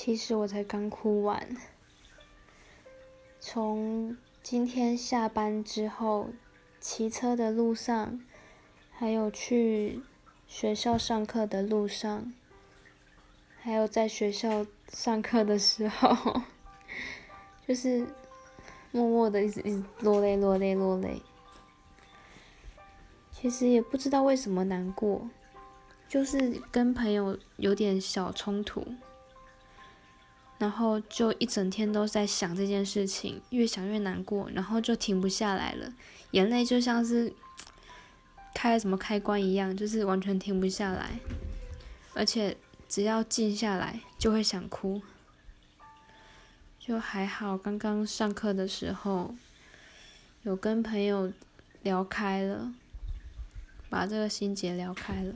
其实我才刚哭完。从今天下班之后，骑车的路上，还有去学校上课的路上，还有在学校上课的时候，就是默默的一直一直落泪落泪落泪。其实也不知道为什么难过，就是跟朋友有点小冲突，然后就一整天都在想这件事情，越想越难过，然后就停不下来了，眼泪就像是开了什么开关一样，就是完全停不下来，而且只要静下来就会想哭。就还好，刚刚上课的时候有跟朋友聊开了。把这个心结聊开了。